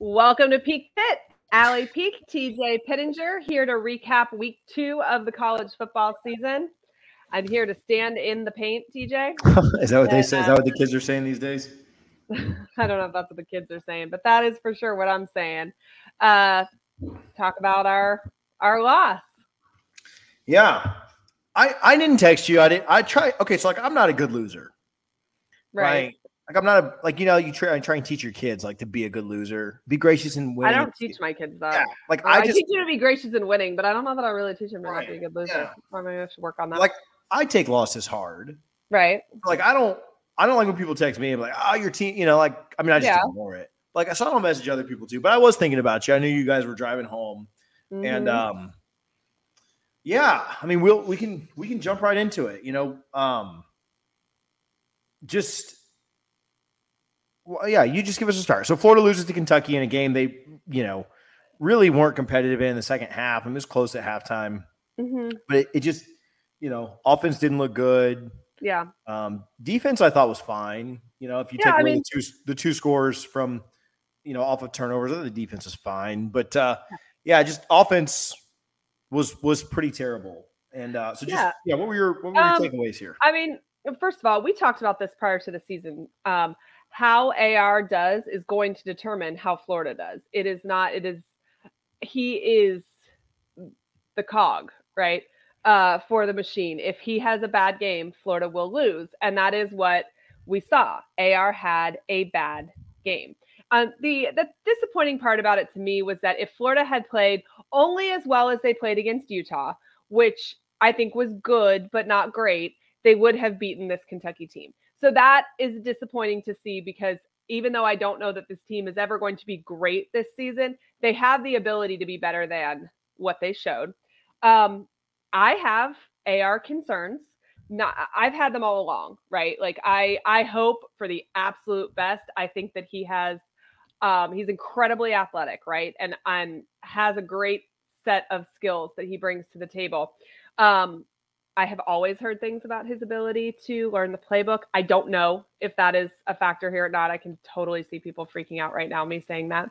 Welcome to Peak Pit. Allie Peak, TJ Pittenger here to recap week two of the college football season. I'm here to stand in the paint, TJ. is that what they say? Is that what the kids are saying these days? I don't know if that's what the kids are saying, but that is for sure what I'm saying. Uh, talk about our our loss. Yeah, I I didn't text you. I didn't. I try. Okay, so like I'm not a good loser, right? right? Like I'm not a like you know you try try and teach your kids like to be a good loser, be gracious and win. I don't teach my kids that. Yeah, like I, I just teach them to be gracious and winning, but I don't know that I really teach them to Right, be a good loser. yeah. I mean, I should work on that. like I take losses hard. right? Like I don't I don't like when people text me and be like, oh, your team, you know, like I mean I just Yeah. ignore it. Like I saw a message other people too, but I was thinking about you. I knew you guys were driving home, and Mhm. um, yeah, I mean we'll we can we can jump right into it. You know, um, just well, yeah, you just give us a start. So Florida loses to Kentucky in a game they you know really weren't competitive in the second half. and it was close at halftime, Mhm. but it, it just you know offense didn't look good. yeah, Um, defense, I thought was fine. You know, if you Yeah, take I away mean- the two the two scores from, you know, off of turnovers, the defense is fine. But uh, yeah, just offense was was pretty terrible. And uh, so just Yeah. yeah, what were your what were your Um, takeaways here? I mean, first of all, we talked about this prior to the season. Um, how AR does is going to determine how Florida does. It is not. It is. He is the cog, right? Uh, for the machine. If he has a bad game, Florida will lose, and that is what we saw. AR had a bad game. Um, the the disappointing part about it to me was that if Florida had played only as well as they played against Utah, which I think was good but not great, they would have beaten this Kentucky team. So that is disappointing to see because even though I don't know that this team is ever going to be great this season, they have the ability to be better than what they showed. Um, I have AR concerns. Not, I've had them all along, right? Like I, I hope for the absolute best. I think that he has, um, he's incredibly athletic, right, and and has a great set of skills that he brings to the table. Um, I have always heard things about his ability to learn the playbook. I don't know if that is a factor here or not. I can totally see people freaking out right now, me saying that.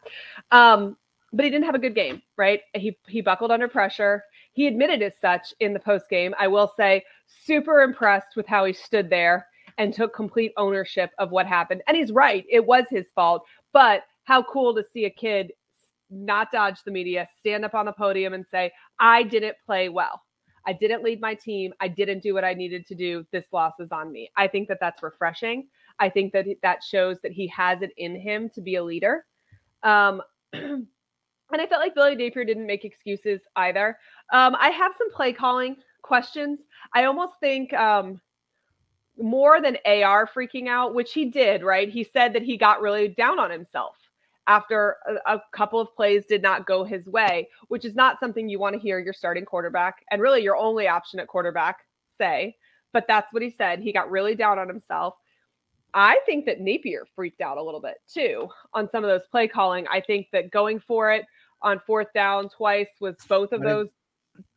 Um, but he didn't have a good game, right? He he buckled under pressure. He admitted as such in the post game. I will say, super impressed with how he stood there and took complete ownership of what happened. And he's right; it was his fault. But how cool to see a kid not dodge the media, stand up on the podium and say, "I didn't play well." I didn't lead my team. I didn't do what I needed to do. This loss is on me. I think that that's refreshing. I think that that shows that he has it in him to be a leader. Um, and I felt like Billy Napier didn't make excuses either. Um, I have some play calling questions. I almost think um, more than AR freaking out, which he did, right? He said that he got really down on himself after a, a couple of plays did not go his way, which is not something you want to hear your starting quarterback and really your only option at quarterback say. But that's what he said. He got really down on himself. I think that Napier freaked out a little bit too on some of those play calling. I think that going for it on fourth down twice was both of those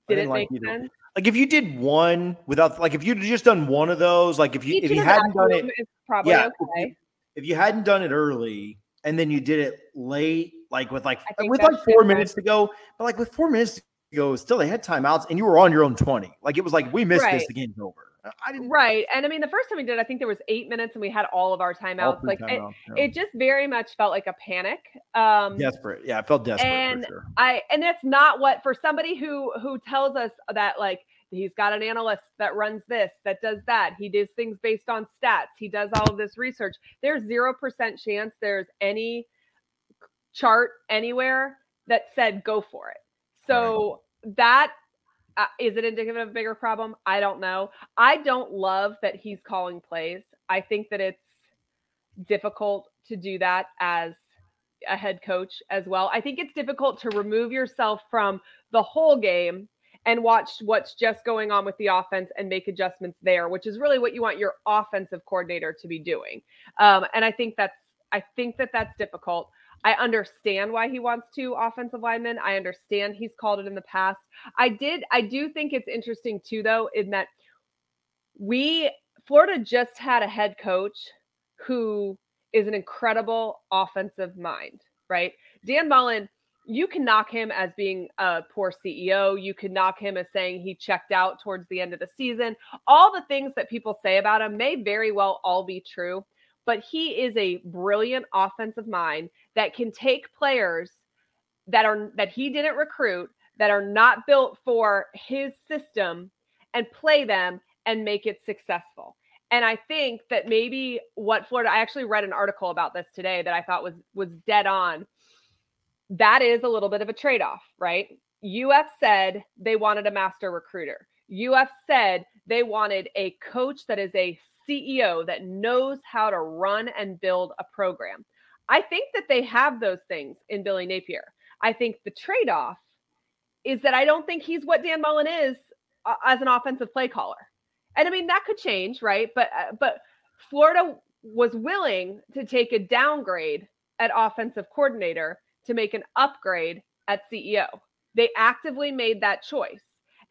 didn't, didn't like make either. sense. Like if you did one without like if you'd just done one of those, like if you Each if you hadn't done it probably yeah, you- okay. if you hadn't done it early and then you did it late, like with like with like four minutes to go, but like with four minutes to go, still they had timeouts and you were on your own 20. Like it was like we missed this, the game's over. I didn't. Right. And I mean, the first time we did, I think there was eight minutes and we had all of our timeouts. Like it, yeah. it, just very much felt like a panic. Um, desperate. Yeah. I felt desperate. And sure. I, and that's not what, for somebody who, who tells us that like, he's got an analyst that runs this, that does that. He does things based on stats. He does all of this research. There's 0% chance there's any chart anywhere that said go for it. So right. that uh, is it indicative of a bigger problem? I don't know. I don't love that he's calling plays. I think that it's difficult to do that as a head coach as well. I think it's difficult to remove yourself from the whole game and watch what's just going on with the offense and make adjustments there, which is really what you want your offensive coordinator to be doing. Um, and I think that's I think that that's difficult. I understand why he wants two offensive linemen. I understand he's called it in the past. I did, I do think it's interesting too, though, in that we, Florida just had a head coach who is an incredible offensive mind, right? Dan Mullen, you can knock him as being a poor CEO. You can knock him as saying he checked out towards the end of the season. All the things that people say about him may very well all be true but he is a brilliant offensive mind that can take players that are that he didn't recruit that are not built for his system and play them and make it successful. And I think that maybe what Florida I actually read an article about this today that I thought was was dead on. That is a little bit of a trade-off, right? UF said they wanted a master recruiter. UF said they wanted a coach that is a CEO that knows how to run and build a program. I think that they have those things in Billy Napier. I think the trade off is that I don't think he's what Dan Mullen is uh, as an offensive play caller. And I mean that could change, right? But uh, but Florida was willing to take a downgrade at offensive coordinator to make an upgrade at CEO. They actively made that choice.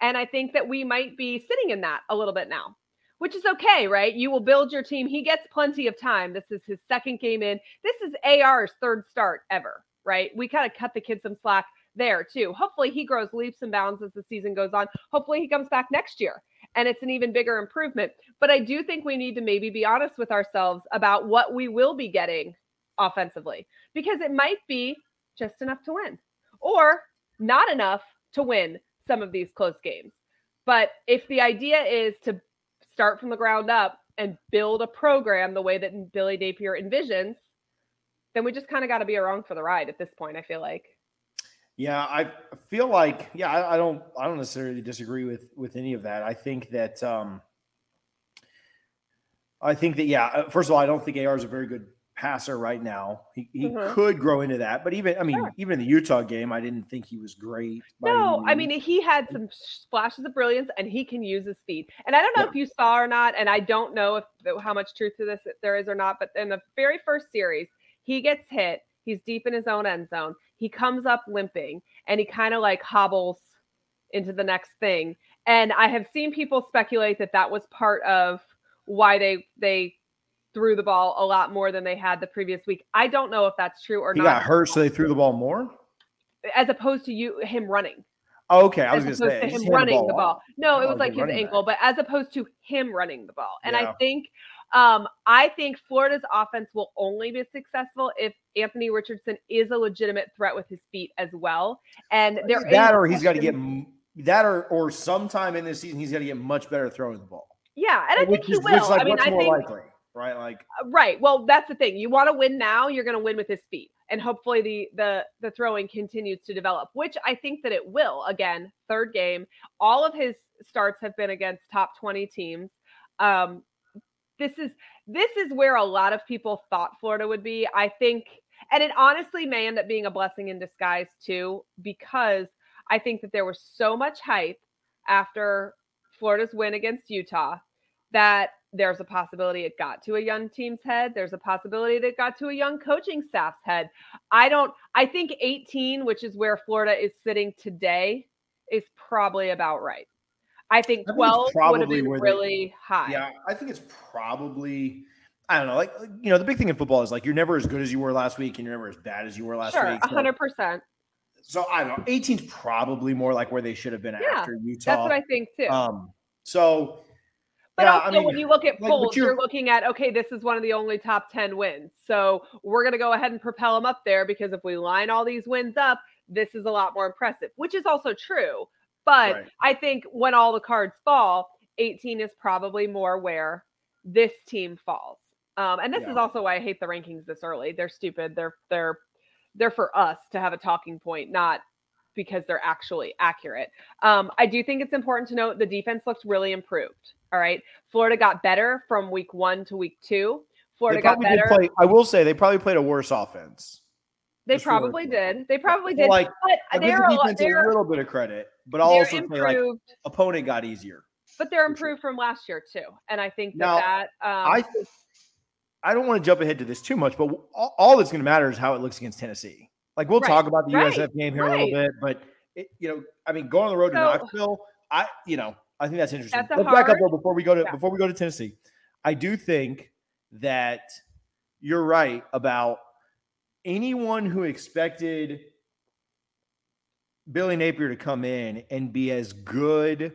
And I think that we might be sitting in that a little bit now which is okay, right? You will build your team. He gets plenty of time. This is his second game in. This is AR's third start ever, right? We kind of cut the kid some slack there too. Hopefully he grows leaps and bounds as the season goes on. Hopefully he comes back next year and it's an even bigger improvement. But I do think we need to maybe be honest with ourselves about what we will be getting offensively because it might be just enough to win or not enough to win some of these close games. But if the idea is to start from the ground up and build a program the way that Billy Napier envisions, then we just kind of got to be along for the ride at this point. I feel like. Yeah, I feel like yeah, I, I, don't I don't necessarily disagree with with any of that. I think that um I think that yeah, uh, first of all, I don't think AR is a very good passer right now. He, he mm-hmm. could grow into that, but even I mean, sure. even the Utah game, I didn't think he was great. No, I mean he had some splashes of brilliance, and he can use his speed. And I don't know yeah. if you saw or not, and I don't know if how much truth to this there is or not. But in the very first series, he gets hit. He's deep in his own end zone. He comes up limping, and he kind of like hobbles into the next thing. And I have seen people speculate that that was part of why they they threw the ball a lot more than they had the previous week. I don't know if that's true or he not. He got hurt, so they threw the ball more, as opposed to you him running. Oh, okay, I was going to say him running the ball. The ball. No, it oh, was like his ankle, back. but as opposed to him running the ball. And yeah. I think, um, I think Florida's offense will only be successful if Anthony Richardson is a legitimate threat with his feet as well. And there that, or he's got to get that, or or sometime in this season he's got to get much better throwing the ball. Yeah, and I which think is, he will. Like, I mean, I think likely? Right? Like uh, right. Well, that's the thing. You want to win now, you're going to win with his speed. And hopefully the the the throwing continues to develop, which I think that it will. Again, third game. All of his starts have been against top 20 teams. Um this is this is where a lot of people thought Florida would be. I think and it honestly may end up being a blessing in disguise too because I think that there was so much hype after Florida's win against Utah that there's a possibility it got to a young team's head. There's a possibility that it got to a young coaching staff's head. I don't, I think 18, which is where Florida is sitting today, is probably about right. I think 12 I think would have been really they, high. Yeah, I think it's probably, I don't know, like, you know, the big thing in football is like you're never as good as you were last week and you're never as bad as you were last sure, week. So, 100%. So I don't know. 18 is probably more like where they should have been yeah, after Utah. That's what I think too. Um, so But yeah, also, I mean, when you look at like, you're, you're, looking at okay, this is one of the only top ten wins. So we're going to go ahead and propel them up there because if we line all these wins up, this is a lot more impressive, which is also true. But right. I think when all the cards fall, 18 is probably more where this team falls. Um, and this yeah. is also why I hate the rankings this early. They're stupid. They're they're they're for us to have a talking point, not because they're actually accurate. Um, I do think it's important to note the defense looks really improved. All right. Florida got better from week one to week two. Florida got better. Play, I will say they probably played a worse offense. They probably did. They probably did. Like, but they're, the defense they're, a little bit of credit, but I'll also improved, say like opponent got easier. But they're improved sure. from last year too, and I think that now, that um, I I don't want to jump ahead to this too much, but all, all that's going to matter is how it looks against Tennessee. Like we'll right. talk about the right. USF game here right. a little bit, but it, you know, I mean, going on the road so, to Knoxville, I you know, I think that's interesting. That's Let's hard, back up though before we go to yeah. before we go to Tennessee. I do think that you're right about anyone who expected Billy Napier to come in and be as good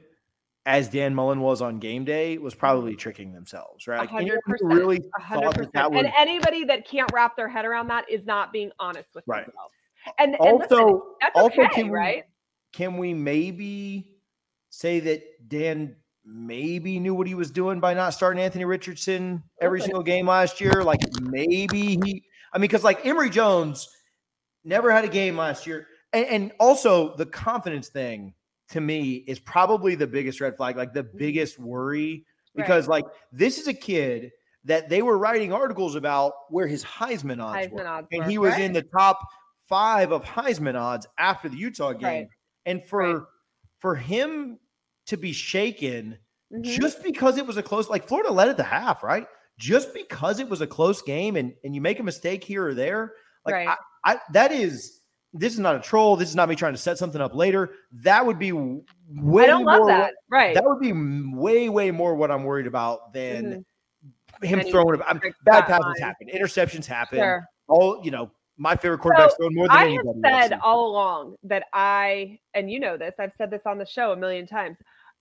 as Dan Mullen was on game day was probably mm-hmm. tricking themselves, right? Like 100%, really 100%. That would... and anybody that can't wrap their head around that is not being honest with right. themselves. And, and also, listen, that's also okay, can we, right? Can we maybe say that Dan maybe knew what he was doing by not starting Anthony Richardson every single game last year? Like maybe he, I mean, because like Emory Jones never had a game last year. And, and also the confidence thing to me is probably the biggest red flag, like the mm-hmm. biggest worry, because right. like this is a kid that they were writing articles about where his Heisman odds Heisman were, odds and he was right. in the top five of Heisman odds after the Utah game, right. and for for him to be shaken mm-hmm. just because it was a close, like Florida led at the half, right? Just because it was a close game and and you make a mistake here or there, like I, I that is this is not a troll. This is not me trying to set something up later. That would be way I don't love more, that. Right. That would be way, way more what I'm worried about than mm-hmm. him throwing. I'm, bad passes happen, interceptions happen. Sure. All you know, my favorite quarterback's so throwing more than I anybody. I have said all along that I, and you know this, I've said this on the show a million times.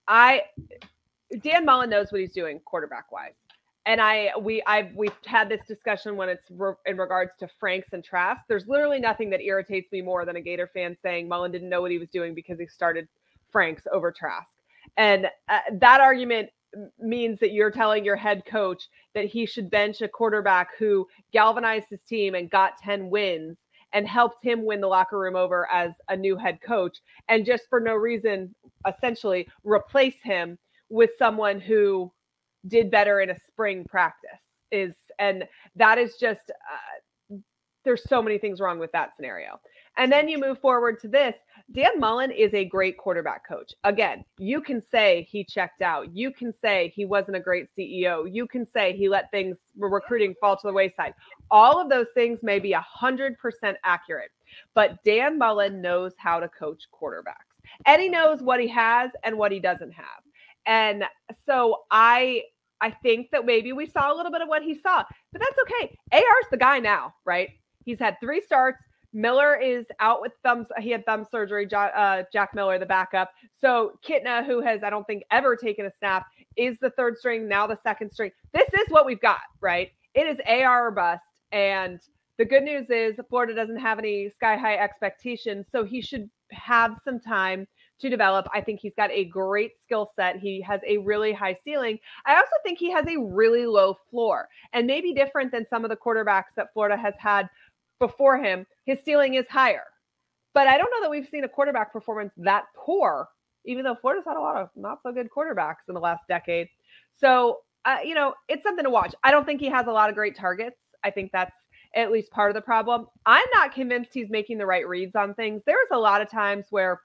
I, Dan Mullen knows what he's doing quarterback wise and I we I've we've had this discussion when it's re- in regards to Franks and Trask. There's literally nothing that irritates me more than a Gator fan saying Mullen didn't know what he was doing because he started Franks over Trask, and uh, that argument means that you're telling your head coach that he should bench a quarterback who galvanized his team and got 10 wins and helped him win the locker room over as a new head coach and just for no reason essentially replace him with someone who did better in a spring practice is and that is just uh, there's so many things wrong with that scenario. And then you move forward to this. Dan mullen is a great quarterback coach. Again you can say he checked out. You can say he wasn't a great ceo you can say he let things recruiting fall to the wayside. All of those things may be 100% accurate but dan mullen knows how to coach quarterbacks and he knows what he has and what he doesn't have. And so I I think that maybe we saw a little bit of what he saw, but that's okay. AR's the guy now, right? He's had three starts. Miller is out with thumbs. He had thumb surgery. Uh, Jack Miller, the backup. So Kitna, who has I don't think ever taken a snap, is the third string now, the second string. This is what we've got, right? It is AR or bust, and the good news is Florida doesn't have any sky high expectations, so he should have some time to develop. I think he's got a great skill set. He has a really high ceiling. I also think he has a really low floor and maybe different than some of the quarterbacks that Florida has had before him. His ceiling is higher. But I don't know that we've seen a quarterback performance that poor, even though Florida's had a lot of not so good quarterbacks in the last decade. So, uh, you know, it's something to watch. I don't think he has a lot of great targets. I think that's at least part of the problem. I'm not convinced he's making the right reads on things. There's a lot of times where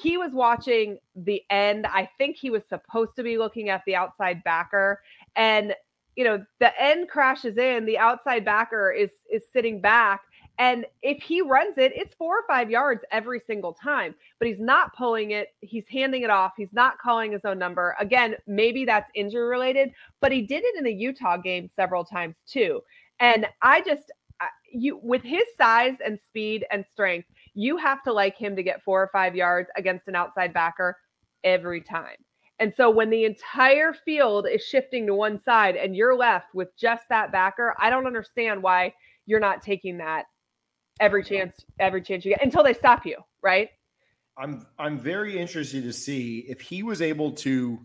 he was watching the end. I think he was supposed to be looking at the outside backer. And you know the end crashes in the outside backer is is sitting back. And if he runs it it's four or five yards every single time but he's not pulling it. He's handing it off. He's not calling his own number. Again maybe that's injury related but he did it in the utah game several times too. And i just you with his size and speed and strength you have to like him to get four or five yards against an outside backer every time. And so when the entire field is shifting to one side and you're left with just that backer, I don't understand why you're not taking that every chance every chance you get until they stop you, right? I'm I'm very interested to see if he was able to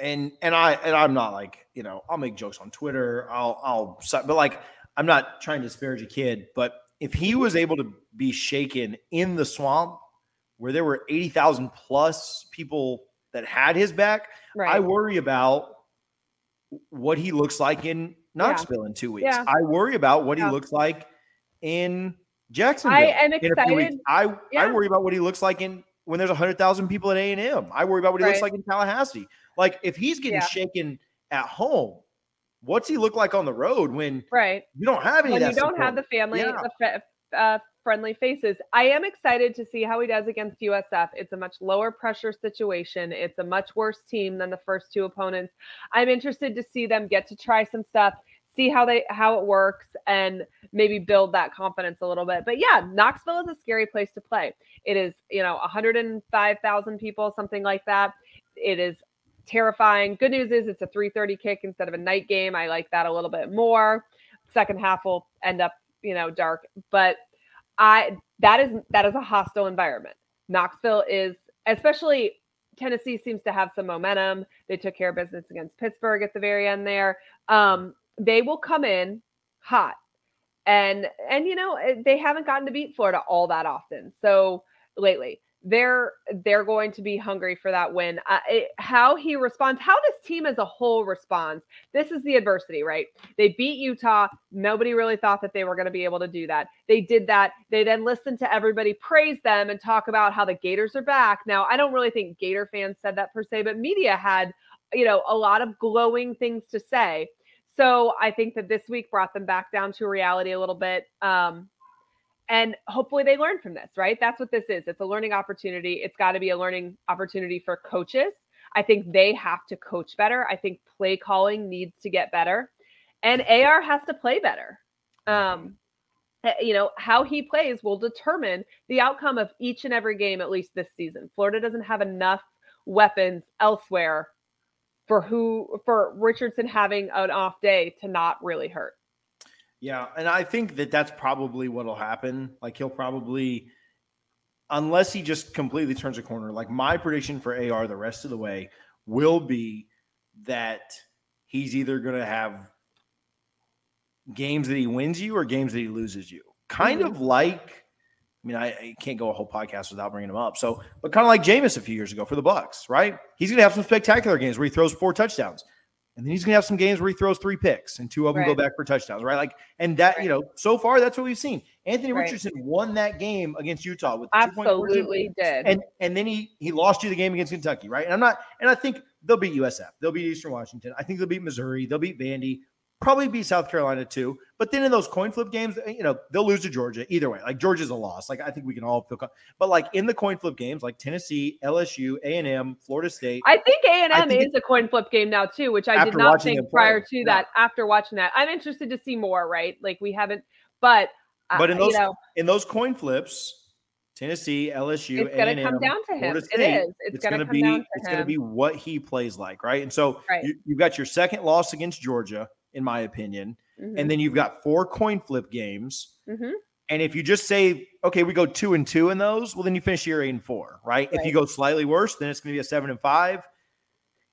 and and I and I'm not like, you know, I'll make jokes on Twitter, I'll I'll but like I'm not trying to disparage a kid, but if he was able to be shaken in the swamp where there were 80,000 plus people that had his back, right. I worry about what he looks like in Knoxville yeah. in two weeks. Yeah. I worry about what yeah. he looks like in Jacksonville. I am excited. I I worry about what he looks like in when there's hundred thousand people at A and M. I worry about what he right. looks like in Tallahassee. Like if he's getting shaken at home, what's he look like on the road when right you don't have any? When you don't support. have the family, the uh, friendly faces. I am excited to see how he does against USF. It's a much lower pressure situation. It's a much worse team than the first two opponents. I'm interested to see them get to try some stuff, see how they how it works, and maybe build that confidence a little bit. But yeah, Knoxville is a scary place to play. It is, you know, 105,000 people, something like that. It is terrifying. Good news is it's a 3:30 kick instead of a night game. I like that a little bit more. Second half will end up, you know, dark, but I that is that is a hostile environment. Knoxville is especially Tennessee seems to have some momentum. They took care of business against Pittsburgh at the very end there. Um, they will come in hot. And and you know, eh, they haven't gotten to beat Florida all that often. So lately they're they're going to be hungry for that win. Uh, it, how he responds, how this team as a whole responds. This is the adversity, right? They beat Utah. Nobody really thought that they were going to be able to do that. They did that. They then listened to everybody praise them and talk about how the Gators are back. Now, I don't really think Gator fans said that per se, but media had, you know, a lot of glowing things to say. So I think that this week brought them back down to reality a little bit. Um, and hopefully they learn from this, right? That's what this is. It's a learning opportunity. It's got to be a learning opportunity for coaches. I think they have to coach better. I think play calling needs to get better. And AR has to play better. Um, eh, you know, how he plays will determine the outcome of each and every game, at least this season. Florida doesn't have enough weapons elsewhere for who for Richardson having an off day to not really hurt. Yeah, and I think that that's probably what'll happen. Like he'll probably, unless he just completely turns a corner. Like my prediction for AR the rest of the way will be that he's either going to have games that he wins you or games that he loses you. Kind mm-hmm. of like, I mean, I, I, can't go a whole podcast without bringing him up. So, but kind of like Jameis a few years ago for the Bucks, right? He's going to have some spectacular games where he throws four touchdowns. And then he's going to have some games where he throws three picks and two of them right. go back for touchdowns, right? Like, and that, right. you know, so far that's what we've seen. Anthony right. Richardson won that game against Utah with absolutely did. And and then he he lost you the game against Kentucky, right? And I'm not, and I think they'll beat USF, they'll beat Eastern Washington, I think they'll beat Missouri, they'll beat Vandy, probably beat South Carolina too. But then in those coin flip games, you know, they'll lose to Georgia either way. Like Georgia's a loss. Like I think we can all feel. But like in the coin flip games, like Tennessee, LSU, A and M, Florida State. I think A and M is a coin flip game now too, which I did not think prior to that. After watching that, I'm interested to see more. Right, like we haven't, but uh, but in those you know, in those coin flips. Tennessee, LSU, it's going to come down to him. State, it is. It's, it's going to be. it's going to be what he plays like, right? And so right. You, you've got your second loss against Georgia, in my opinion. Mm-hmm. And then you've got four coin flip games. Mm-hmm. And if you just say, okay, we go two and two in those, well, then you finish year eight and four, right? right. If you go slightly worse, then it's going to be a seven and five.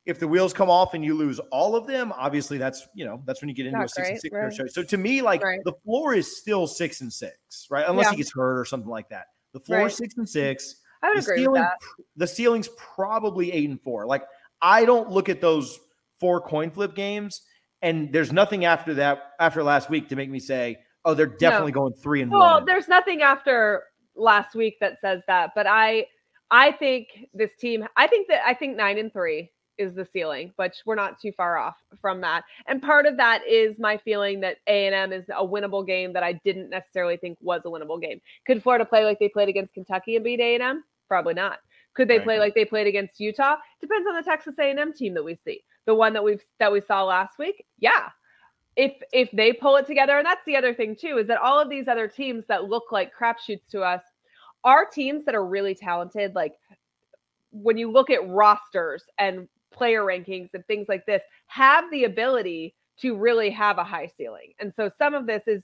If the wheels come off and you lose all of them, obviously that's you know that's when you get into Not a six great, and six right. So to me, like right. the floor is still six and six, right? Unless yeah. he gets hurt or something like that. The floor is six and six. I would the agree ceiling, with that. The ceiling's probably eight and four. Like I don't look at those four coin flip games and there's nothing after that after last week to make me say, oh, they're definitely no. going three and well, one. Well, there's nothing after last week that says that, but I I think this team, I think that I think nine and three is the ceiling, but we're not too far off from that. And part of that is my feeling that A&M is a winnable game that I didn't necessarily think was a winnable game. Could Florida play like they played against Kentucky and beat A&M? Probably not. Could they right. play like they played against Utah? Depends on the Texas A&M team that we see the one that we've that we saw last week, yeah. If if they pull it together, and that's the other thing too, is that all of these other teams that look like crapshoots to us are teams that are really talented. Like when you look at rosters and player rankings and things like this have the ability to really have a high ceiling. And so some of this is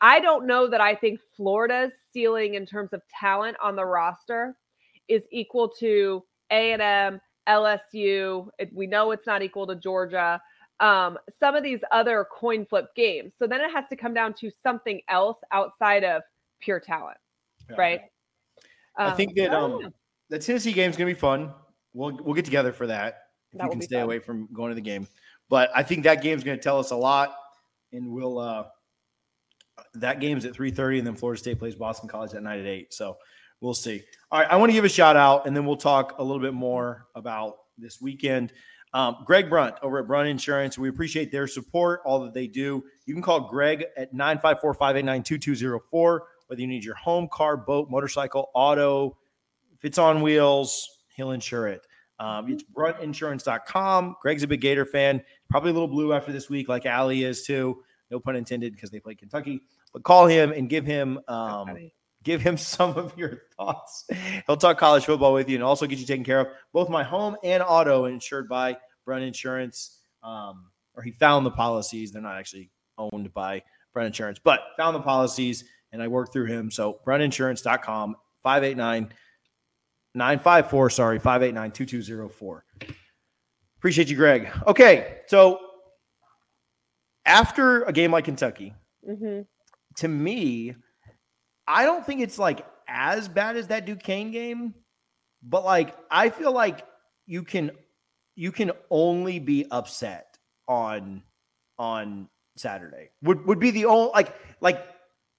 I don't know that I think Florida's ceiling in terms of talent on the roster is equal to A&M, LSU. We know it's not equal to Georgia. Um, some of these other coin flip games. So then it has to come down to something else outside of pure talent, yeah. right? I um, think that um, the Tennessee game is going to be fun. We'll we'll get together for that if that you can stay fun. away from going to the game. But I think that game is going to tell us a lot, and we'll. Uh, that game's at three thirty, and then Florida State plays Boston College at night at eight. So we'll see. All right, I want to give a shout out, and then we'll talk a little bit more about this weekend. Um, Greg Brunt over at Brunt Insurance. We appreciate their support, all that they do. You can call Greg at 954 589 2204, whether you need your home, car, boat, motorcycle, auto. If it's on wheels, he'll insure it. Um, it's bruntinsurance.com. Greg's a big Gator fan, probably a little blue after this week, like Allie is too. No pun intended, because they played Kentucky. But call him and give him um, give him some of your thoughts. He'll talk college football with you and also get you taken care of. Both my home and auto insured by Brunt Insurance. Um, or he found the policies. They're not actually owned by Brunt Insurance, but found the policies and I worked through him. So bruntinsurance.com, 589 954, sorry, 589 2204. Appreciate you, Greg. Okay. So after a game like Kentucky, mm-hmm. to me, I don't think it's like as bad as that Duquesne game, but like I feel like you can you can only be upset on on Saturday. Would would be the only like like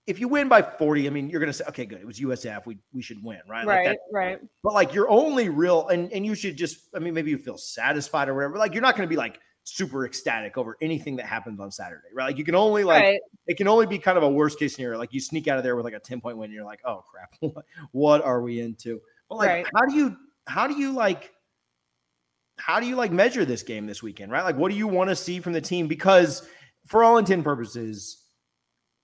if you win by 40, I mean, you're going to say, okay, good. It was USF. We, we should win, right? Right, like right. But like, you're only real, and, and you should just, I mean, maybe you feel satisfied or whatever. Like, you're not going to be like super ecstatic over anything that happens on Saturday, right? Like you can only like right. it can only be kind of a worst case scenario. Like you sneak out of there with like a 10 point win, and you're like, oh crap, what are we into? But like right. how do you how do you like how do you like measure this game this weekend, right? Like what do you want to see from the team? Because for all intent purposes,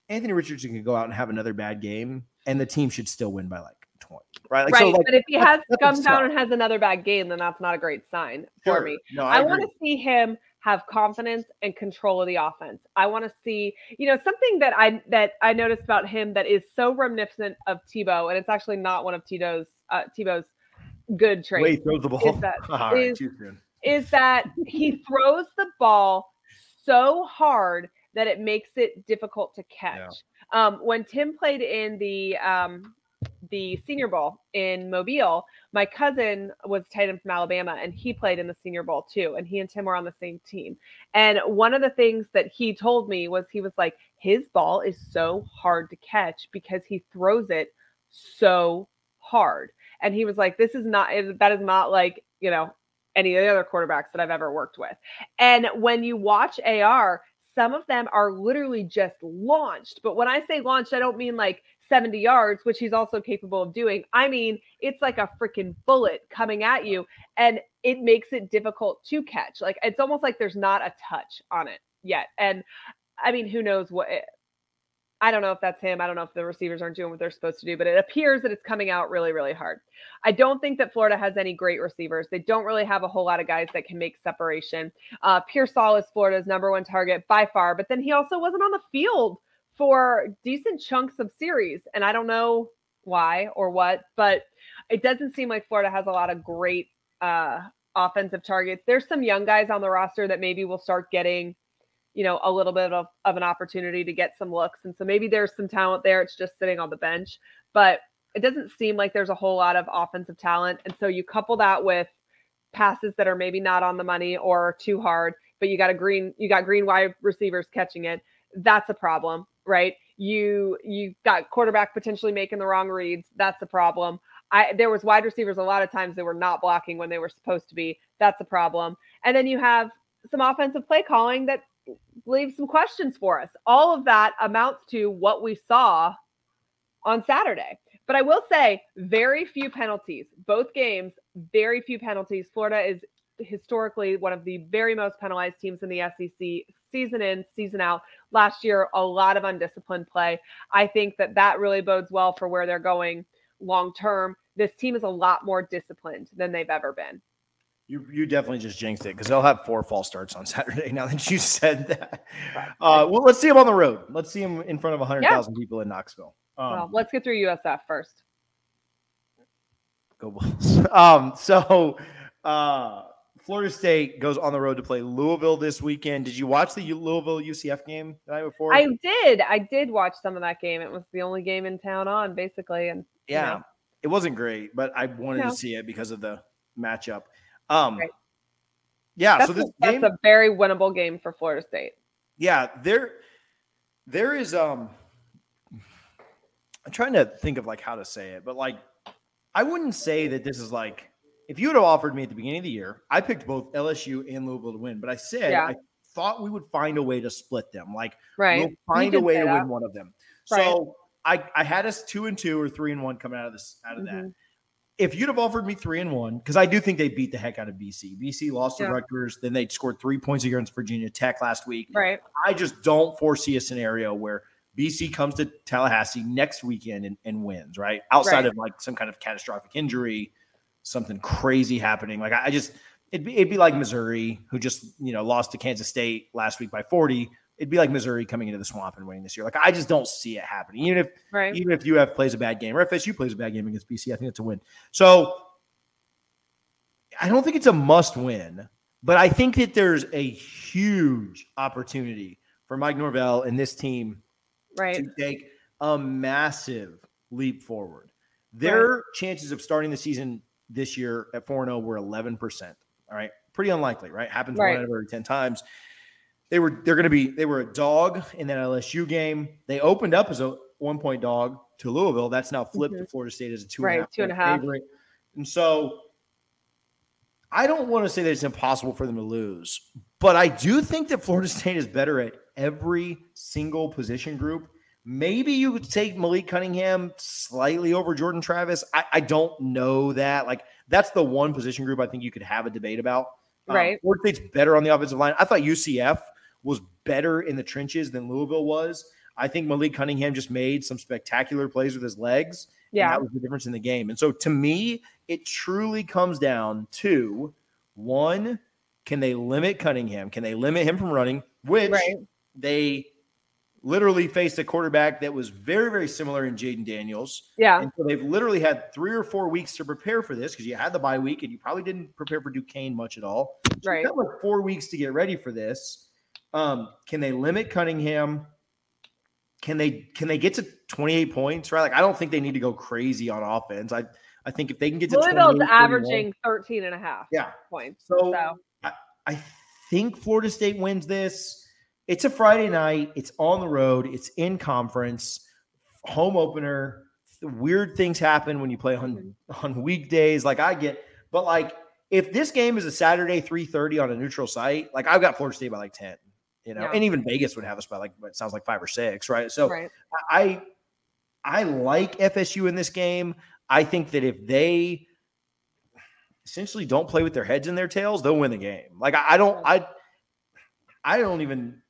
Anthony Richardson can go out and have another bad game, and the team should still win by like 20, right? Like, right. So like, but if he has comes down and has another bad game, then that's not a great sign sure. for me. No, I, I want to see him have confidence and control of the offense. I want to see, you know, something that I that I noticed about him that is so reminiscent of Tebow, and it's actually not one of Tebow's uh, Tebow's good traits. Wait, throw the ball. Is that, is, right, is that he throws the ball so hard that it makes it difficult to catch. Yeah. Um, when Tim played in the um, the Senior Bowl in Mobile, my cousin was tight end from Alabama and he played in the Senior Bowl too. And he and Tim were on the same team. And one of the things that he told me was he was like, his ball is so hard to catch because he throws it so hard. And he was like, this is not, that is not like, you know, any of the other quarterbacks that I've ever worked with. And when you watch AR, some of them are literally just launched. But when I say launched, I don't mean like 70 yards, which he's also capable of doing. I mean, it's like a freaking bullet coming at you, and it makes it difficult to catch. Like it's almost like there's not a touch on it yet. And I mean, who knows what it, I don't know if that's him. I don't know if the receivers aren't doing what they're supposed to do, but it appears that it's coming out really, really hard. I don't think that Florida has any great receivers. They don't really have a whole lot of guys that can make separation. Uh, Pearsall is Florida's number one target by far, but then he also wasn't on the field for decent chunks of series. And I don't know why or what, but it doesn't seem like Florida has a lot of great uh, offensive targets. There's some young guys on the roster that maybe will start getting, you know, a little bit of, of an opportunity to get some looks. And so maybe there's some talent there. It's just sitting on the bench. But it doesn't seem like there's a whole lot of offensive talent. And so you couple that with passes that are maybe not on the money or too hard, but you got a green, you got green wide receivers catching it. That's a problem right? You you got quarterback potentially making the wrong reads. That's a problem. I there was wide receivers a lot of times they were not blocking when they were supposed to be. That's a problem. And then you have some offensive play calling that leaves some questions for us. All of that amounts to what we saw on Saturday. But I will say, very few penalties. Both games, very few penalties. Florida is historically one of the very most penalized teams in the SEC season in, season out. Last year, a lot of undisciplined play. I think that that really bodes well for where they're going long term. This team is a lot more disciplined than they've ever been. You you definitely just jinxed it because they'll have four false starts on Saturday. Now that you said that, uh, well, let's see them on the road. Let's see them in front of hundred thousand yeah. people in Knoxville. Um, well, let's get through USF first. Go Bulls. um, so uh, Florida State goes on the road to play Louisville this weekend. Did you watch the Louisville UCF game the night before? I did. I did watch some of that game. It was the only game in town on, basically, and yeah, you know. it wasn't great, but I wanted no. to see it because of the matchup. Um, right. Yeah, that's so this a, game, that's a very winnable game for Florida State. Yeah, there, there is. Um, I'm trying to think of like how to say it, but like, I wouldn't say that this is like if you would have offered me at the beginning of the year, I picked both LSU and Louisville to win, but I said yeah. I thought we would find a way to split them. Like, right. we'll find a way to win one of them. Right. So I, I had us two and two or three and one coming out of this out of mm-hmm. that if you'd have offered me three and one, because I do think they beat the heck out of BC. BC lost yeah. to Rutgers, then they scored three points against Virginia Tech last week. Right. I just don't foresee a scenario where BC comes to Tallahassee next weekend and, and wins, right? Outside right. of like some kind of catastrophic injury, something crazy happening. Like I, I just it'd be it'd be like Missouri, who just you know lost to Kansas State last week by 40 it'd be like Missouri coming into the swamp and winning this year. Like I just don't see it happening. Even if right. even if UF plays a bad game or FSU plays a bad game against BC, I think it's a win. So I don't think it's a must win, but I think that there's a huge opportunity for Mike Norvell and this team right. to take a massive leap forward. Their right. chances of starting the season this year at 4 0 were 11%. All right. Pretty unlikely, right? Happens right. one out of every 10 times they were they're going to be they were a dog in that LSU game. They opened up as a one point dog to Louisville. That's now flipped mm-hmm. to Florida State as a two right, and a half two and a half. Favorite. And so I don't want to say that it's impossible for them to lose, but I do think that Florida State is better at every single position group. Maybe you could take Malik Cunningham slightly over Jordan Travis. I, I don't know that. Like that's the one position group I think you could have a debate about. Um, right. Um, Florida State's better on the offensive line. I thought UCF was better in the trenches than Louisville was. I think Malik Cunningham just made some spectacular plays with his legs. Yeah. that was the difference in the game. And so to me, it truly comes down to one, can they limit Cunningham? Can they limit him from running? Which right. they literally faced a quarterback that was very, very similar in Jayden Daniels. Yeah. And so they've literally had three or four weeks to prepare for this because you had the bye week and you probably didn't prepare for Duquesne much at all. So right. You like four weeks to get ready for this. Um, can they limit Cunningham? Can they can they get to 28 points? Right. Like I don't think they need to go crazy on offense. I I think if they can get to Louisville's averaging 13 and a half yeah. points. So, so. I, I think Florida State wins this. It's a Friday night. It's on the road. It's in conference, home opener. Weird things happen when you play on on weekdays. Like I get, but like if this game is a Saturday 3:30 on a neutral site, like I've got Florida State by like 10 you know, yeah. and even Vegas would have us by like it sounds like five or six, right? So right. I I like FSU in this game. I think that if they essentially don't play with their heads in their tails, they'll win the game. Like I, I don't I I don't even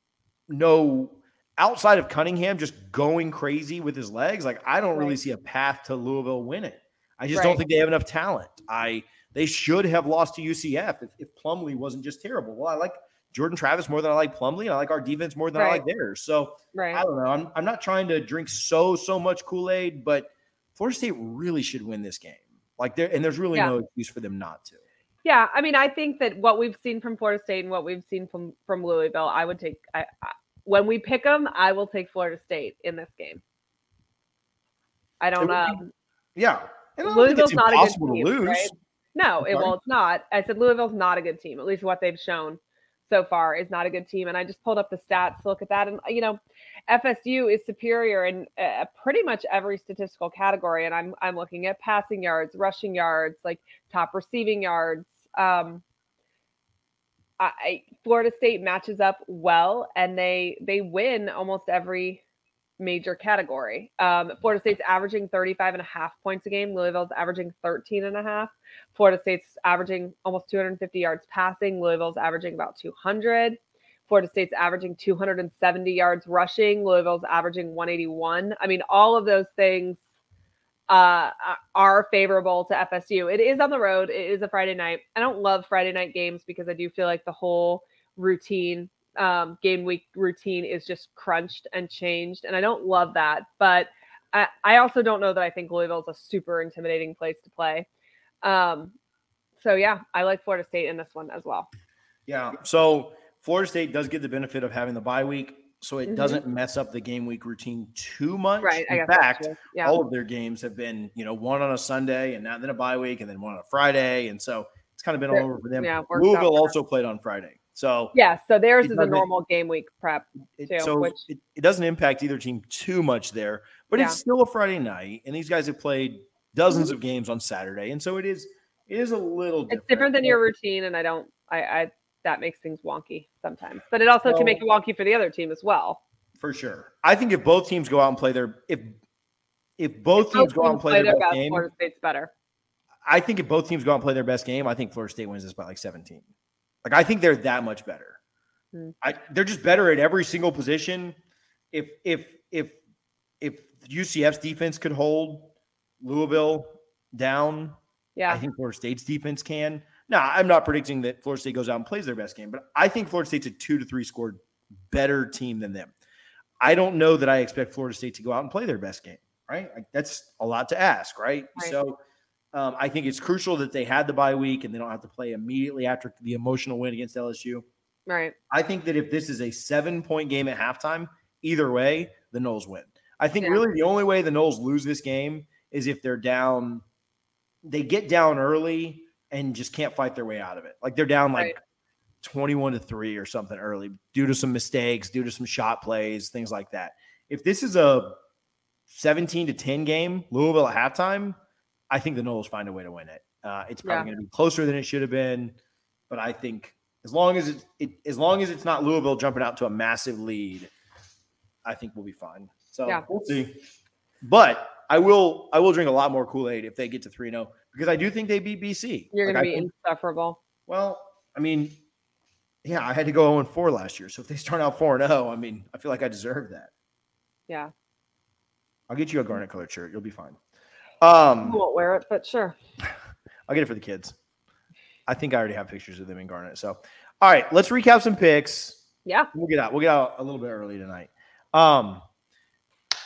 know outside of Cunningham just going crazy with his legs, like I don't right. really see a path to Louisville winning. I just right. don't think they have enough talent. I they should have lost to UCF if, if Plumlee wasn't just terrible. Well, I like Jordan Travis more than I like Plumlee. And I like our defense more than right. I like theirs. So. I don't know. I'm, I'm not trying to drink so, so much Kool Aid, but Florida State really should win this game. Like there, and there's really yeah. no excuse for them not to. Yeah, I mean, I think that what we've seen from Florida State and what we've seen from from Louisville, I would take. I, I when we pick them, I will take Florida State in this game. I don't. Um, yeah, Louisville's not a good team, right? No, it well, it's not. I said Louisville's not a good team, at least what they've shown so far is not a good team. And I just pulled up the stats to look at that. And, you know, FSU is superior in uh, pretty much every statistical category. And I'm, I'm looking at passing yards, rushing yards, like top receiving yards. Um, I, Florida State matches up well and they they win almost every major category. Um, Florida State's averaging 35 and a half points a game. Louisville's averaging 13 and a half. Florida State's averaging almost 250 yards passing. Louisville's averaging about 200. Florida State's averaging 270 yards rushing. Louisville's averaging 181. I mean, all of those things uh, are favorable to FSU. It is on the road. It is a Friday night. I don't love Friday night games because I do feel like the whole routine um, game week routine is just crunched and changed, and I don't love that. But I, I also don't know that I think Louisville is a super intimidating place to play. Um, so yeah, I like Florida State in this one as well. Yeah. So Florida State does get the benefit of having the bye week, so it mm-hmm. doesn't mess up the game week routine too much. Right. In fact, yeah. all of their games have been, you know, one on a Sunday and now then a bye week and then one on a Friday, and so it's kind of been all over for them. Yeah, Louisville also played on Friday. So yeah, so theirs is a normal game week prep too. So which, it, it, doesn't impact either team too much there, but yeah. it's still a Friday night, and these guys have played dozens mm-hmm. of games on Saturday, and so it is it is a little. Different. It's different than your routine, and I don't. I, I that makes things wonky sometimes, but it also well, can make it wonky for the other team as well. For sure, I think if both teams go out and play their if if both if teams both go out and play, play their, their best game, Florida State's better. I think if both teams go out and play their best game, I think Florida State wins this by like 17. Like I think they're that much better. Hmm. I, they're just better at every single position. If if if if UCF's defense could hold Louisville down, yeah, I think Florida State's defense can. Now, I'm not predicting that Florida State goes out and plays their best game, but I think Florida State's a two to three scored better team than them. I don't know that I expect Florida State to go out and play their best game, right? Like, that's a lot to ask, right? right. So um, I think it's crucial that they had the bye week and they don't have to play immediately after the emotional win against LSU. Right. I think that if this is a seven point game at halftime, either way, the Noles win. I think yeah. really the only way the Noles lose this game is if they're down, they get down early and just can't fight their way out of it. Like they're down like right. 21 to 3 or something early due to some mistakes, due to some shot plays, things like that. If this is a 17 to 10 game, Louisville at halftime, I think the Noles find a way to win it. Uh, it's probably yeah. going to be closer than it should have been, but I think as long as it, it, as long as it's not Louisville jumping out to a massive lead, I think we'll be fine. So yeah. we'll see. But I will I will drink a lot more Kool Aid if they get to three zero oh, because I do think they beat BC. You're like, going to be think, insufferable. Well, I mean, yeah, I had to go 0 4 last year. So if they start out 4 0, I mean, I feel like I deserve that. Yeah. I'll get you a garnet colored shirt. You'll be fine. Um, I won't wear it, but sure. I'll get it for the kids. I think I already have pictures of them in garnet. So, all right, let's recap some picks. Yeah, we'll get out. We'll get out a little bit early tonight. Um,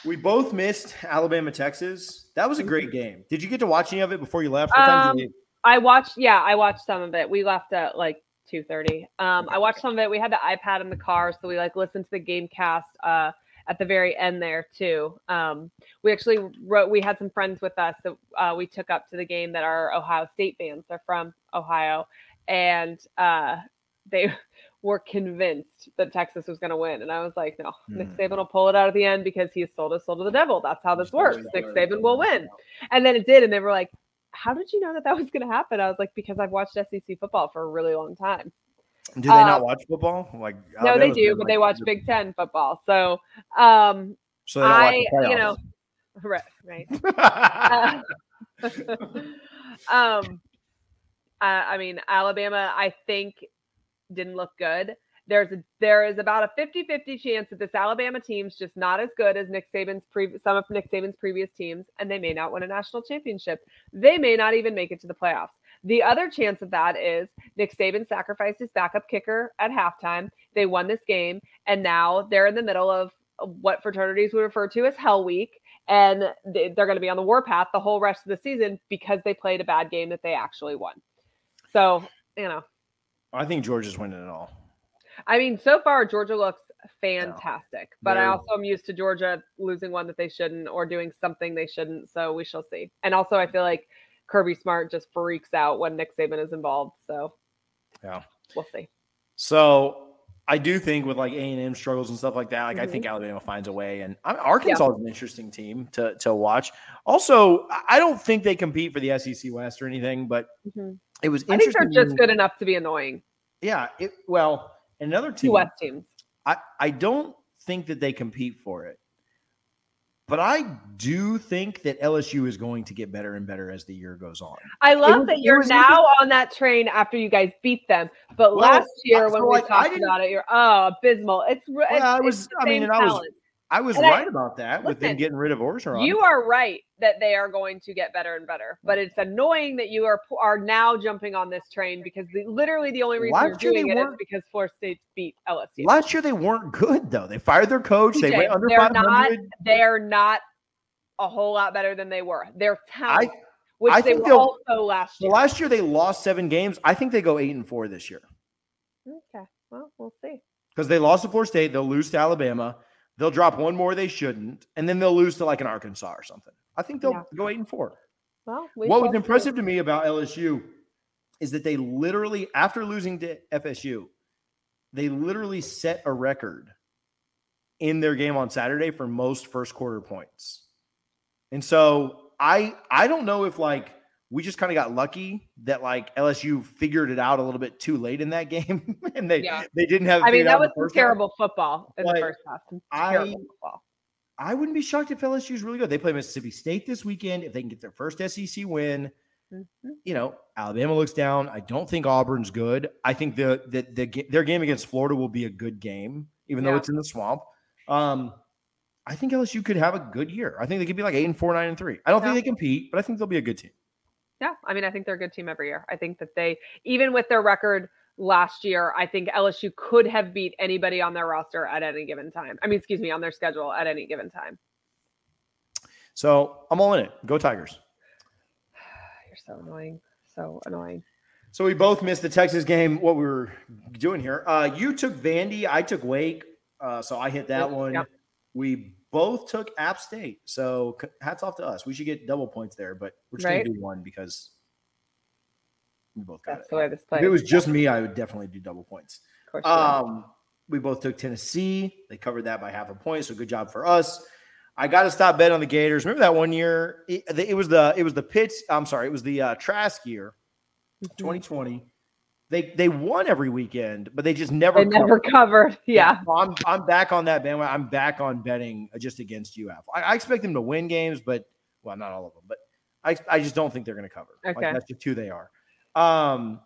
we both missed Alabama, Texas. That was a great game. Did you get to watch any of it before you left? Um, you I watched. Yeah, I watched some of it. We left at like two thirty. Um, I watched some of it. We had the iPad in the car, so we like listened to the game cast. Uh, at the very end there too. Um, we actually wrote. We had some friends with us that uh, we took up to the game that are Ohio State fans. They're from Ohio, and uh, they were convinced that Texas was going to win. And I was like, no, mm. Nick Saban will pull it out at the end because he's sold his soul to the devil. That's how this works. Nick Saban will win. And then it did, and they were like, how did you know that that was going to happen? I was like, because I've watched SEC football for a really long time. Do they not um, watch football? Like no, they do, but like, they watch Big Ten football. So, um, so I, you know, right, right. uh, um, uh, I mean, Alabama, I think didn't look good. There's a, there is about a 50-50 chance that this Alabama team's just not as good as Nick Saban's pre- some of Nick Saban's previous teams, and they may not win a national championship. They may not even make it to the playoffs. The other chance of that is Nick Saban sacrificed his backup kicker at halftime. They won this game, and now they're in the middle of what fraternities would refer to as Hell Week, and they're going to be on the warpath the whole rest of the season because they played a bad game that they actually won. So, you know. I think Georgia's winning it all. I mean, so far Georgia looks fantastic, yeah. but I also am used to Georgia losing one that they shouldn't or doing something they shouldn't. So we shall see. And also, I feel like Kirby Smart just freaks out when Nick Saban is involved. So yeah, we'll see. So I do think with like A and M struggles and stuff like that, like mm-hmm. I think mm-hmm. Alabama finds a way, and I mean, Arkansas yeah. is an interesting team to to watch. Also, I don't think they compete for the SEC West or anything, but mm-hmm. It was. I think they're just good enough to be annoying. Yeah. It, well, another team. Two West teams. I I don't think that they compete for it. But I do think that LSU is going to get better and better as the year goes on. I love was, that you're now on that train after you guys beat them. But well, last year when we like, talked about it, you're oh abysmal. It's, well, it's I was. I mean, and I was. I was And I- right about that with them getting rid of Orgeron. You are right that they are going to get better and better, but it's annoying that you are are now jumping on this train because the, literally the only reason Last you're doing it is because Florida State beat LSU. Last year they weren't good though. They fired their coach. they went under they're 500. They're not a whole lot better than they were. They're I talented, which I they think were also last year. last year they lost seven games. I think they go eight and four this year Okay, well, we'll see. because they lost to Florida State. They'll lose to Alabama. They'll drop one more they shouldn't, and then they'll lose to like an Arkansas or something. I think they'll Yeah. go eight and four. Well, what was impressive to me about LSU is that they literally, after losing to FSU, they literally set a record in their game on Saturday for most first quarter points. And so I I don't know if like we just kind of got lucky that like LSU figured it out a little bit too late in that game and they Yeah. they didn't have I mean, that was first half. terrible football in the first half. I- football. I wouldn't be shocked if LSU is really good. They play Mississippi State this weekend. If they can get their first SEC win, Mhm. you know, Alabama looks down. I don't think Auburn's good. I think the the, the their game against Florida will be a good game, even though it's in the swamp. Um, I think LSU could have a good year. I think they could be like eight and four, nine and three. I don't Yeah. think they compete, but I think they'll be a good team. Yeah, I mean, I think they're a good team every year. I think that they, even with their record last year, I think LSU could have beat anybody on their roster at any given time. I mean, excuse me, on their schedule at any given time. So I'm all in it. Go Tigers. You're so annoying. So annoying. So we both missed the Texas game. What we were doing here? Uh, you took Vandy. I took Wake. Uh, so I hit that Yep, one. yep. We both took App State. So hats off to us. We should get double points there, but we're just Right. gonna do one because we both got That's it. the way this plays. If it was just me, I would definitely do double points. Um, we both took Tennessee. They covered that by half a point, so good job for us. I got to stop bet on the Gators. Remember that one year? It, it was the it was the Pitts. I'm sorry, it was the uh, Trask year, Mhm. 2020. They they won every weekend, but they just never. They never covered. covered. Yeah. I'm I'm back on that bandwagon. I'm back on betting just against UF. I, I expect them to win games, but well, not all of them, but I I just don't think they're going to cover. Like, Okay. that's just who they are. Um,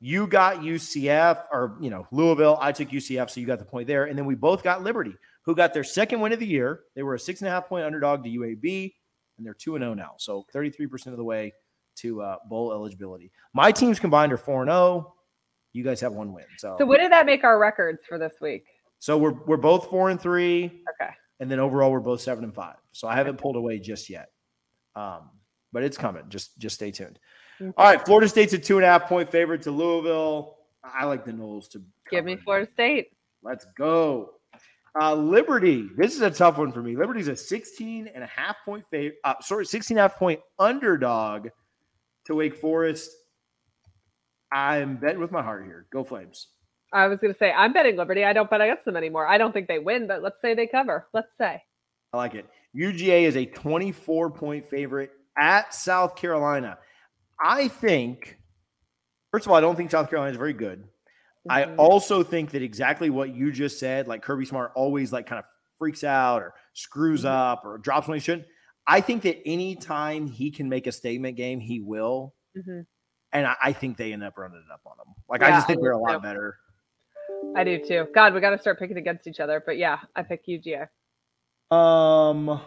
you got UCF or you know Louisville. I took UCF, so you got the point there, and then we both got Liberty, who got their second win of the year. They were a six and a half point underdog to UAB, and they're two and zero now, so 33 percent of the way to uh, bowl eligibility. My teams combined are four and zero. You guys have one win, so So what did that make our records for this week? so we're we're both four and three Okay. and then overall we're both seven and five. So I haven't pulled away just yet, um, but it's coming. Just just stay tuned. Okay. All right, Florida State's a two and a half point favorite to Louisville. I like the Noles to Give me. Florida State. Let's go. Uh, Liberty. This is a tough one for me. Liberty's a 16 and a half point favorite. Uh, sorry, 16 and a half point underdog to Wake Forest. I'm betting with my heart here. Go Flames. I was going to say, I'm betting Liberty. I don't bet against them anymore. I don't think they win, but let's say they cover. Let's say. I like it. UGA is a 24 point favorite at South Carolina. I think, first of all, I don't think South Carolina is very good. I Mhm. also think that exactly what you just said, like Kirby Smart always like kind of freaks out or screws Mhm. up or drops when he shouldn't. I think that anytime he can make a statement game, he will. Mhm. And I, I think they end up running it up on him. Like I just think I they're a lot too. better. I do too. God, we got to start picking against each other. But yeah, I pick UGA. Um,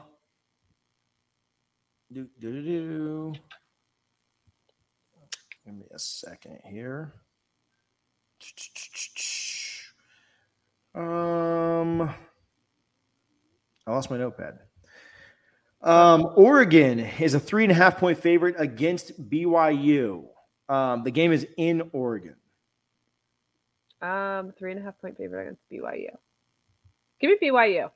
do do do do. Give me a second here. Um, I lost my notepad. Um, Oregon is a three and a half point favorite against BYU. Um, the game is in Oregon. Um, three and a half point favorite against BYU. Give me BYU.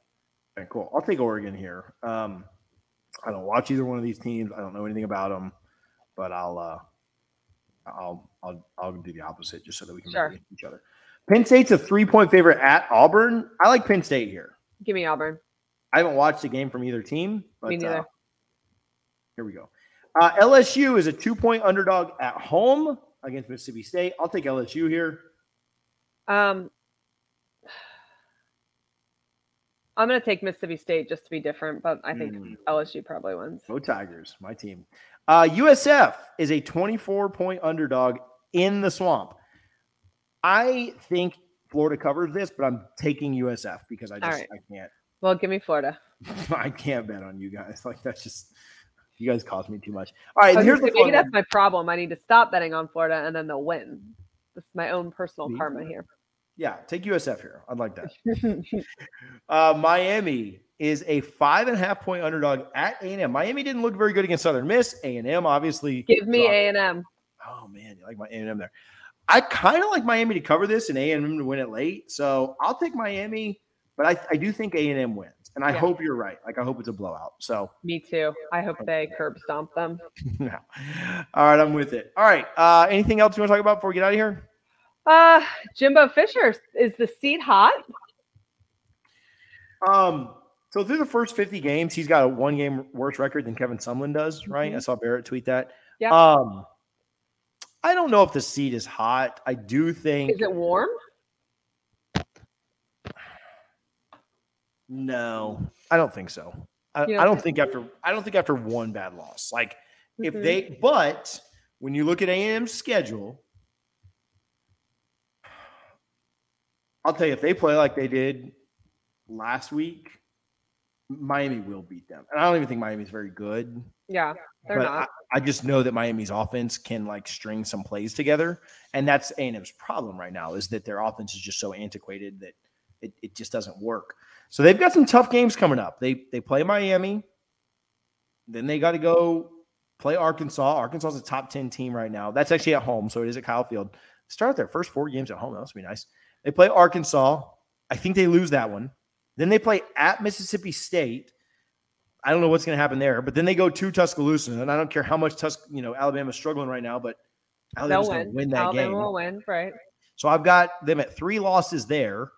Okay, cool. I'll take Oregon here. Um, I don't watch either one of these teams. I don't know anything about them, but I'll uh, I'll I'll I'll do the opposite just so that we can Sure. each other. Penn State's a three point favorite at Auburn. I like Penn State here. Give me Auburn. I haven't watched a game from either team, but Me neither. uh, here we go. Uh, LSU is a two point underdog at home against Mississippi State. I'll take LSU here. Um, I'm going to take Mississippi State just to be different, but I think Mm. LSU probably wins. Go Tigers, my team. Uh, USF is a 24 point underdog in the swamp. I think Florida covers this, but I'm taking USF because I just right. I can't. Well, give me Florida. I can't bet on you guys. Like that's just you guys cost me too much. All right, here's the maybe that's my problem. I need to stop betting on Florida and then they'll win. This is my own personal Me? karma here. Yeah, take USF here. I'd like that. Uh, Miami is a five and a half point underdog at A&M. Miami didn't look very good against Southern Miss. A&M obviously. Give me A and M. Oh man, you like my A&M there. I kind of like Miami to cover this and A&M to win it late. So I'll take Miami, but I, I do think A&M wins. And I Yeah. hope you're right. Like I hope it's a blowout. So Me too. I hope they curb stomp them. no. All right, I'm with it. All right. Uh, anything else you want to talk about before we get out of here? Uh, Jimbo Fisher is the seat hot. Um, so through the first 50 games, he's got a one game worse record than Kevin Sumlin does, right? Mhm. I saw Barrett tweet that. Yeah. Um, I don't know if the seat is hot. I do think Is it warm? No, I don't think so. I, You I don't don't think after I don't think after one bad loss. Like if Mhm. they but when you look at A&M's schedule, I'll tell you if they play like they did last week, Miami will beat them. And I don't even think Miami's very good. Yeah, they're but not. I, I just know that Miami's offense can like string some plays together, and that's A&M's problem right now is that their offense is just so antiquated that it, it just doesn't work. So they've got some tough games coming up. They they play Miami, then they got to go play Arkansas. Arkansas is a top ten team right now. That's actually at home, so it is at Kyle Field. Start their first four games at home. That must be nice. They play Arkansas. I think they lose that one. Then they play at Mississippi State. I don't know what's going to happen there, but then they go to Tuscaloosa, and I don't care how much Tus, you know, Alabama's struggling right now, but Alabama's going to win. that Alabama game. will win, right? So I've got them at three losses there.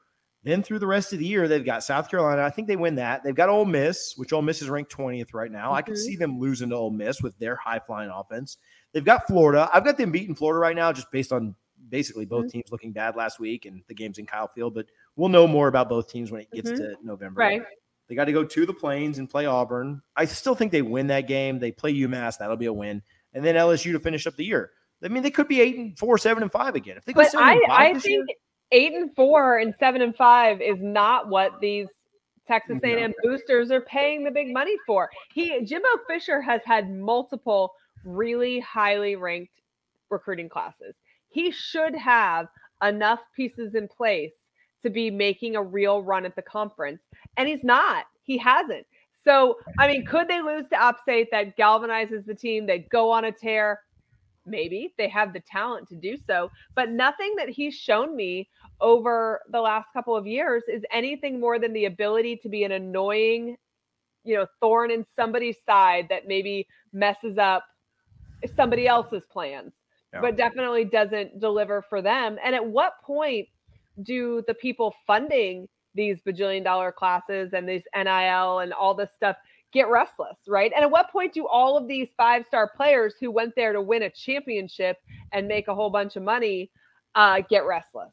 Then through the rest of the year, they've got South Carolina. I think they win that. They've got Ole Miss, which Ole Miss is ranked 20th right now. I could Mhm. see them losing to Ole Miss with their high flying offense. They've got Florida. I've got them beating Florida right now, just based on basically both Mhm. teams looking bad last week and the games in Kyle Field. But we'll know more about both teams when it gets Mhm. to November. Right. They got to go to the Plains and play Auburn. I still think they win that game. They play UMass. That'll be a win. And then LSU to finish up the year. I mean, they could be eight and four, seven and five again. If they go But seven I, and five I this think year, eight and four and seven and five is not what these Texas A&M boosters are paying the big money for. He Jimbo Fisher has had multiple really highly ranked recruiting classes. He should have enough pieces in place to be making a real run at the conference, and he's not. He hasn't. So, I mean, could they lose to App State that galvanizes the team? They go on a tear. Maybe they have the talent to do so, but nothing that he's shown me over the last couple of years is anything more than the ability to be an annoying, you know, thorn in somebody's side that maybe messes up somebody else's plans, Yeah. but definitely doesn't deliver for them. And at what point do the people funding these bajillion dollar classes and these NIL and all this stuff get restless, right? And at what point do all of these five star players who went there to win a championship and make a whole bunch of money uh, get restless?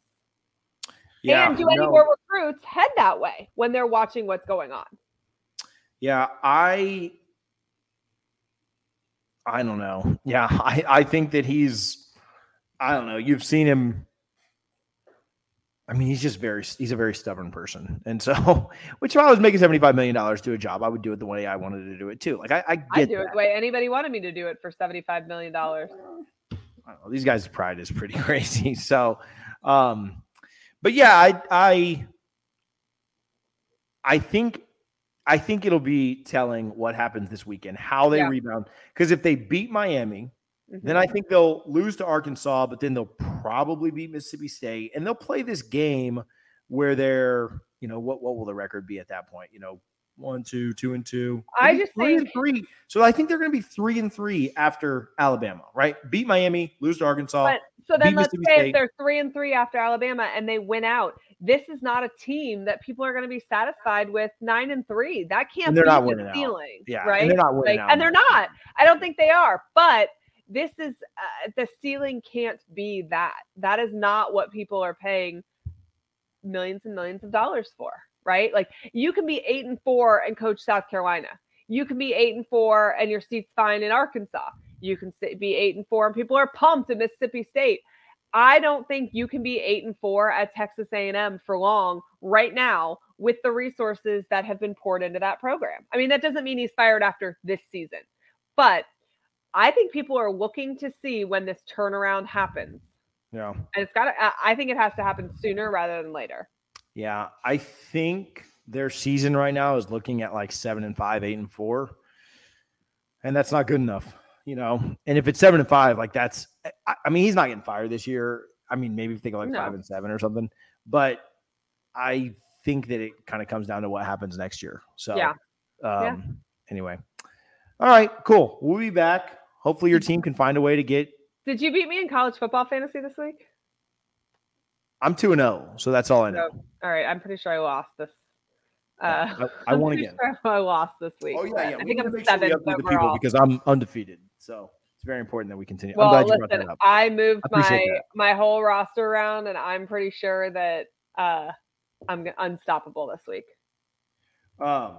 And do any no. more recruits head that way when they're watching what's going on? Yeah, I I don't know. Yeah, I I think that he's I don't know. You've seen him I mean, he's just very he's a very stubborn person. And so which if I was making 75 million dollars to a job, I would do it the way I wanted to do it too. Like I, I get I do it the way anybody wanted me to do it for $75 million. I don't know, these guys' pride is pretty crazy. So, um, but yeah, I, I, I think, I think it'll be telling what happens this weekend, how they Yeah. rebound. Because if they beat Miami, then mm-hmm. I think they'll lose to Arkansas, but then they'll probably beat Mississippi State, and they'll play this game where they're, you know, what what will the record be at that point? You know, one, two, two, and two. I just three and three. So I think they're going to be three and three after Alabama, right? Beat Miami, lose to Arkansas. But so then let's Mississippi say State. if they're three and three after Alabama and they win out, this is not a team that people are going to be satisfied with nine and three. That can't And they're be not the winning out. ceiling, yeah, right? and they're not winning Like, out. and they're not. I don't think they are. But this is uh, the ceiling can't be that. That is not what people are paying millions and millions of dollars for, right? Like you can be eight and four and coach South Carolina. You can be eight and four and your seat's fine in Arkansas. You can be eight and four and people are pumped at Mississippi State. I don't think you can be eight and four at Texas A&M for long right now with the resources that have been poured into that program. I mean, that doesn't mean he's fired after this season, but I think people are looking to see when this turnaround happens. Yeah. And it's got I think it has to happen sooner rather than later. Yeah. I think their season right now is looking at like seven and five, eight and four. And that's not good enough, you know. And if it's seven and five, like that's, I, I mean, he's not getting fired this year. I mean, maybe think of like No. five and seven or something. But I think that it kind of comes down to what happens next year. So, Yeah. Um, Yeah. Anyway, all right, cool. We'll be back. Hopefully, your team can find a way to get. Did you beat me in college football fantasy this week? I'm two and zero, so that's all I know. All right. I'm pretty sure I lost this. Uh, I, I won again. sure I lost this week. Oh yeah, yeah. I we think I'm make sure we seventh update the people overall. because I'm undefeated. So it's very important that we continue. Well, I'm glad you brought listen, that up. I moved I my that. my whole roster around, and I'm pretty sure that uh, I'm unstoppable this week. Um,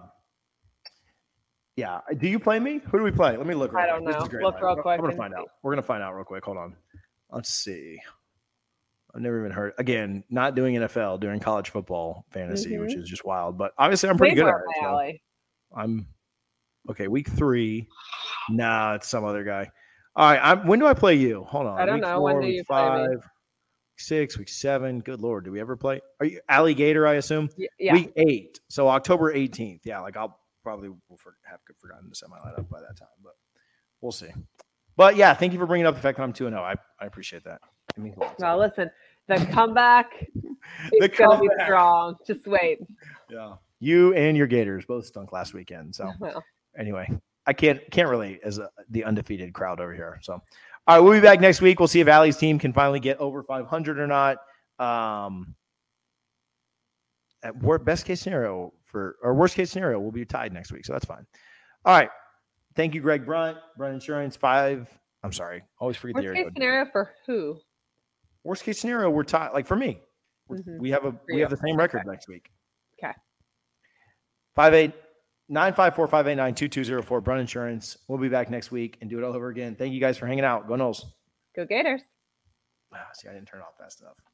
yeah. Do you play me? Who do we play? Let me look. I don't. Know. Look live. real quick gonna find see. out. We're gonna find out real quick. Hold on. Let's see. I've never even heard again. Not doing NFL, doing college football fantasy, which is just wild. But obviously, I'm pretty good at it. so. I'm okay. Week three. Nah, it's some other guy. All right. I'm, when do I play you? Hold on. I don't Week know. When four, do week you play me? five, six, week seven. Good lord, do we ever play? Are you alligator? I assume. Yeah. Week eight. So October 18th. Yeah, like I'll probably will for, have forgotten to set my lineup by that time, but we'll see. But yeah, thank you for bringing up the fact that I'm 2 0. I, I appreciate that. It means a lot to Well, listen, the comeback The is going to be comeback. strong. Just wait. Yeah. You and your Gators both stunk last weekend. So Well, anyway, I can't can't relate as a, the undefeated crowd over here. So, all right, we'll be back next week. We'll see if Allie's team can finally get over 500 or not. Um, at best case scenario for or worst case scenario, we'll be tied next week. So that's fine. All right. Thank you, Greg Brunt, Brunt Insurance. Five. I'm sorry. Always forget the worst area case scenario for who? Worst case scenario, we're tied. Like for me, Mhm. we have a we have the same record next week. Okay. Five eight nine five four five eight nine two two zero four. Brunt Insurance. We'll be back next week and do it all over again. Thank you guys for hanging out. Go Noles. Go Gators. Wow, See, I didn't turn it off fast enough.